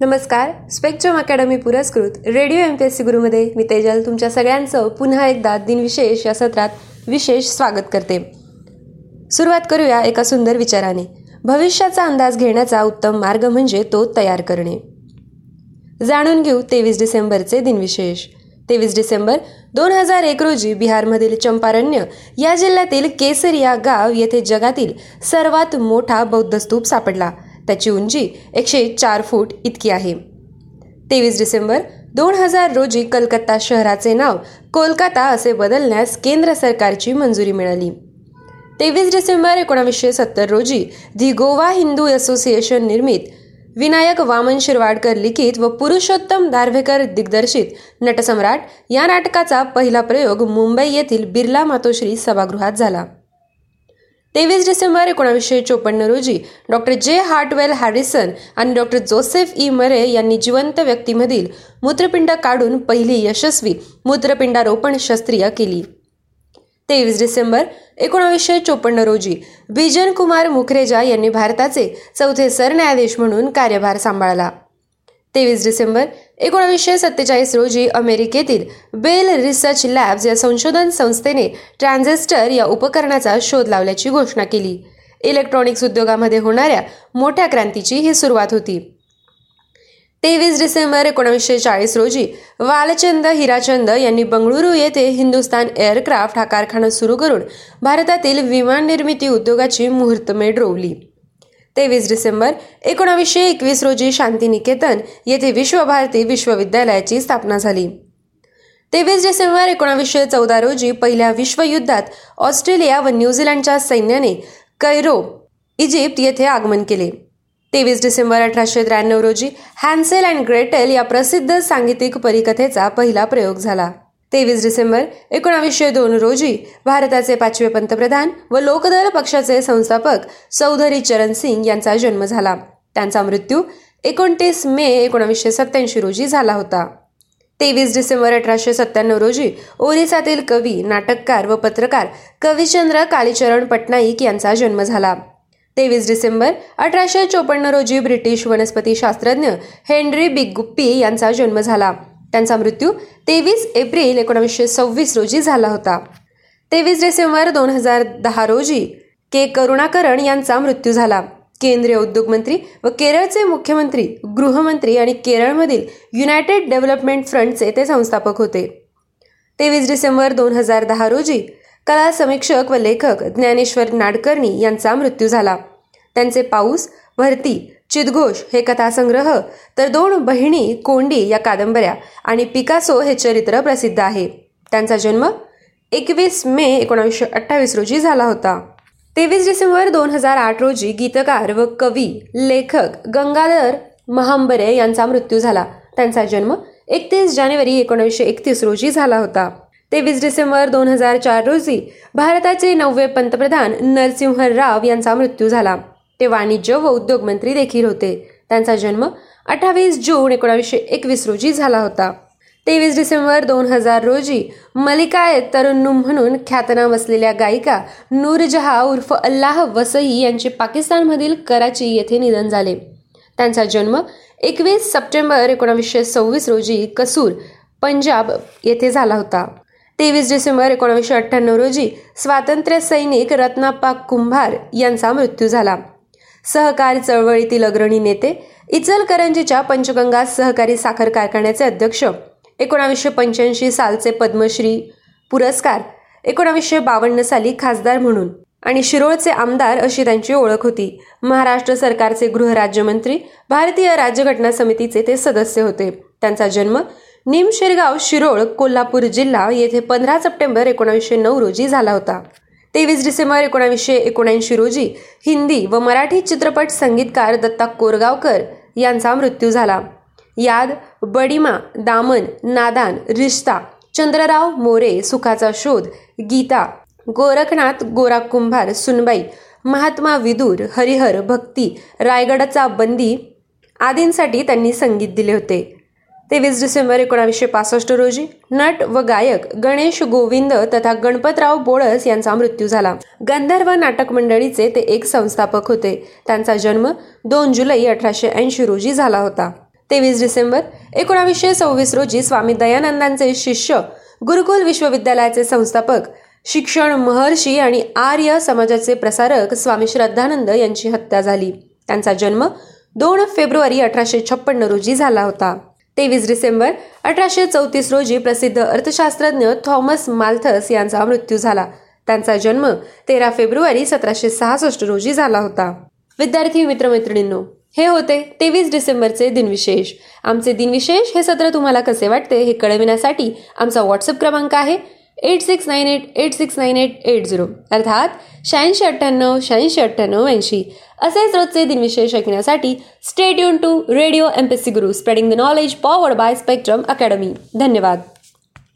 नमस्कार spectrum academy पुरस्कृत radio M P S C गुरुमध्ये मी तेजल तुमच्या सगळ्यांचं पुन्हा एकदा दिनविशेष या सत्रात विशेष स्वागत करते. सुरुवात करूया एका सुंदर विचाराने. भविष्याचा अंदाज घेण्याचा उत्तम मार्ग म्हणजे तो तयार करणे. जाणून घेऊ तेवीस डिसेंबरचे दिनविशेष. तेवीस डिसेंबर दोन हजार एक रोजी बिहारमधील चंपारण्य या जिल्ह्यातील केसरिया गाव येथे जगातील सर्वात मोठा बौद्ध स्तूप सापडला. त्याची उंची एकशे चार फूट इतकी आहे. तेवीस डिसेंबर दोन हजार रोजी कलकत्ता शहराचे नाव कोलकाता असे बदलण्यास केंद्र सरकारची मंजुरी मिळाली. तेवीस डिसेंबर एकोणावीसशे सत्तर रोजी दी गोवा हिंदू असोसिएशन निर्मित विनायक वामन शिरवाडकर लिखित व पुरुषोत्तम दार्भेकर दिग्दर्शित नटसम्राट या नाटकाचा पहिला प्रयोग मुंबई येथील बिर्ला मातोश्री सभागृहात झाला. तेवीस डिसेंबर एकोणावीसशे चोपन्न रोजी डॉक्टर जे हार्टवेल हॅरिसन आणि डॉक्टर जोसेफ ई मरे यांनी जिवंत व्यक्तीमधील मूत्रपिंड काढून पहिली यशस्वी मूत्रपिंडारोपण शस्त्रिय केली. तेवीस डिसेंबर एकोणावीसशे चोपन्न रोजी बिजन कुमार मुखरेजा यांनी भारताचे चौथे सरन्यायाधीश म्हणून कार्यभार सांभाळला. तेवीस डिसेंबर एकोणावीसशे सत्तेचाळीस रोजी अमेरिकेतील बेल रिसर्च लॅब्स या संशोधन संस्थेने ट्रान्झिस्टर या उपकरणाचा शोध लावल्याची घोषणा केली. इलेक्ट्रॉनिक्स उद्योगामध्ये होणाऱ्या मोठ्या क्रांतीची ही सुरुवात होती. तेवीस डिसेंबर एकोणीसशे चाळीस रोजी वालचंद हिराचंद यांनी बंगळुरू येथे हिंदुस्तान एअरक्राफ्ट हा कारखाना सुरू करून भारतातील विमान निर्मिती उद्योगाची मुहूर्तमेढ रोवली. तेवीस डिसेंबर एकोणावीसशे एकवीस रोजी शांतिनिकेतन येथे विश्वभारती विश्वविद्यालयाची स्थापना झाली. तेवीस डिसेंबर एकोणावीसशे चौदा रोजी पहिल्या विश्वयुद्धात ऑस्ट्रेलिया व न्यूझीलंडच्या सैन्याने कैरो इजिप्त येथे आगमन केले. तेवीस डिसेंबर अठराशे त्र्याण्णव रोजी हॅन्सेल अँड ग्रेटेल या प्रसिद्ध सांगीतिक परिकथेचा पहिला प्रयोग झाला. तेवीस डिसेंबर एकोणावीसशे दोन रोजी भारताचे पाचवे पंतप्रधान व लोकदल पक्षाचे संस्थापक चौधरी चरण सिंग यांचा जन्म झाला. त्यांचा मृत्यू एकोणतीस मे एकोणावीसशे सत्याऐंशी रोजी झाला होता. तेवीस डिसेंबर अठराशे सत्त्याण्णव रोजी ओरिसातील कवी नाटककार व पत्रकार कविचंद्र कालीचरण पटनाईक यांचा जन्म झाला. तेवीस डिसेंबर अठराशे चोपन्न रोजी ब्रिटिश वनस्पती शास्त्रज्ञ हेनरी बिगुप्पी यांचा जन्म झाला. त्यांचा मृत्यू तेवीस एप्रिल एकोणीसशे सव्वीस रोजी झाला होता. तेवीस डिसेंबर दोन हजार दहा रोजी के. करुणाकरण यांचा मृत्यू झाला. केंद्रीय उद्योग मंत्री व केरळचे मुख्यमंत्री गृहमंत्री आणि केरळमधील युनायटेड डेव्हलपमेंट फ्रंटचे ते संस्थापक होते. तेवीस डिसेंबर दोन हजार दहा रोजी कला समीक्षक व लेखक ज्ञानेश्वर नाडकर्णी यांचा मृत्यू झाला. त्यांचे पाऊस भरती चिदघोष हे कथासंग्रह तर दोन बहिणी कोंडी या कादंबऱ्या आणि पिकासो हे चरित्र प्रसिद्ध आहे. त्यांचा जन्म एकवीस मे एकोणावीसशे अठ्ठावीस रोजी झाला होता. तेवीस डिसेंबर दोन हजार आठ रोजी गीतकार व कवी लेखक गंगाधर महांबरे यांचा मृत्यू झाला. त्यांचा जन्म एकतीस जानेवारी एकोणीसशे एकतीस रोजी झाला होता. तेवीस डिसेंबर दोन हजार चार रोजी भारताचे नववे पंतप्रधान नरसिंह राव यांचा मृत्यू झाला. ते वाणिज्य व उद्योग मंत्री देखील होते. त्यांचा जन्म अठ्ठावीस जून एकोणावीसशे एकवीस रोजी झाला होता. तेवीस डिसेंबर दोन हजार रोजी मलिका तरुन्नू म्हणून ख्यातनाम असलेल्या गायिका नूरजहा उर्फ अल्लाह वसई यांचे पाकिस्तानमधील कराची येथे निधन झाले. त्यांचा जन्म एकवीस सप्टेंबर एकोणावीसशे सव्वीस रोजी कसूर पंजाब येथे झाला होता. तेवीस डिसेंबर एकोणावीसशे अठ्ठ्याण्णव रोजी स्वातंत्र्य सैनिक रत्नाप्पा कुंभार यांचा मृत्यू झाला. सहकार चळवळीतील अग्रणी नेते इचलकरंजीच्या पंचगंगा सहकारी साखर कारखान्याचे अध्यक्ष एकोणावीसशे पंच्याऐंशी सालचे पद्मश्री पुरस्कार एकोणावीसशे बावन्न साली खासदार म्हणून आणि शिरोळचे आमदार अशी त्यांची ओळख होती. महाराष्ट्र सरकारचे गृहराज्यमंत्री भारतीय राज्यघटना समितीचे ते सदस्य होते. त्यांचा जन्म निमशिरगाव शिरोळ कोल्हापूर जिल्हा येथे पंधरा सप्टेंबर एकोणावीसशे नऊ रोजी झाला होता. तेवीस डिसेंबर एकोणावीसशे एकोणऐंशी रोजी हिंदी व मराठी चित्रपट संगीतकार दत्ता कोरगावकर यांचा मृत्यू झाला. याद बडीमा दामन नादान रिश्ता चंद्रराव मोरे सुखाचा शोध गीता गोरखनाथ गोरा कुंभार सुनबाई महात्मा विदूर हरिहर भक्ती रायगडाचा बंदी आदींसाठी त्यांनी संगीत दिले होते. तेवीस डिसेंबर एकोणावीसशे पासष्ट रोजी नट व गायक गणेश गोविंद तथा गणपतराव बोळस यांचा मृत्यू झाला. गंधर्व नाटक मंडळीचे ते एक संस्थापक होते. त्यांचा जन्म दोन जुलै अठराशे ऐंशी रोजी झाला होता. तेवीस डिसेंबर एकोणावीसशे सव्वीस रोजी स्वामी दयानंदांचे शिष्य गुरुकुल विश्वविद्यालयाचे संस्थापक शिक्षण महर्षी आणि आर्य समाजाचे प्रसारक स्वामी श्रद्धानंद यांची हत्या झाली. त्यांचा जन्म दोन फेब्रुवारी अठराशे छप्पन्न रोजी झाला होता. तेवीस डिसेंबर अठराशे चौतीस रोजी प्रसिद्ध अर्थशास्त्रज्ञ थॉमस माल्थस यांचा मृत्यू झाला. त्यांचा जन्म तेरा फेब्रुवारी सतराशे सहासष्ट रोजी झाला होता. विद्यार्थी मित्रमैत्रिणींनो हे होते तेवीस डिसेंबरचे दिनविशेष. आमचे दिनविशेष हे सत्र तुम्हाला कसे वाटते हे कळविण्यासाठी आमचा व्हॉट्सअप क्रमांक आहे eight six nine eight eight six nine eight eight zero. अर्थात शहाऐंशी अठ्ठ्याण्णव शहाऐंशी अठ्ठ्याण्णव ऐंशी. असेच रोजचे दिनविशेष ऐकण्यासाठी stay युन to radio M P C Guru spreading the knowledge powered by Spectrum Academy धन्यवाद.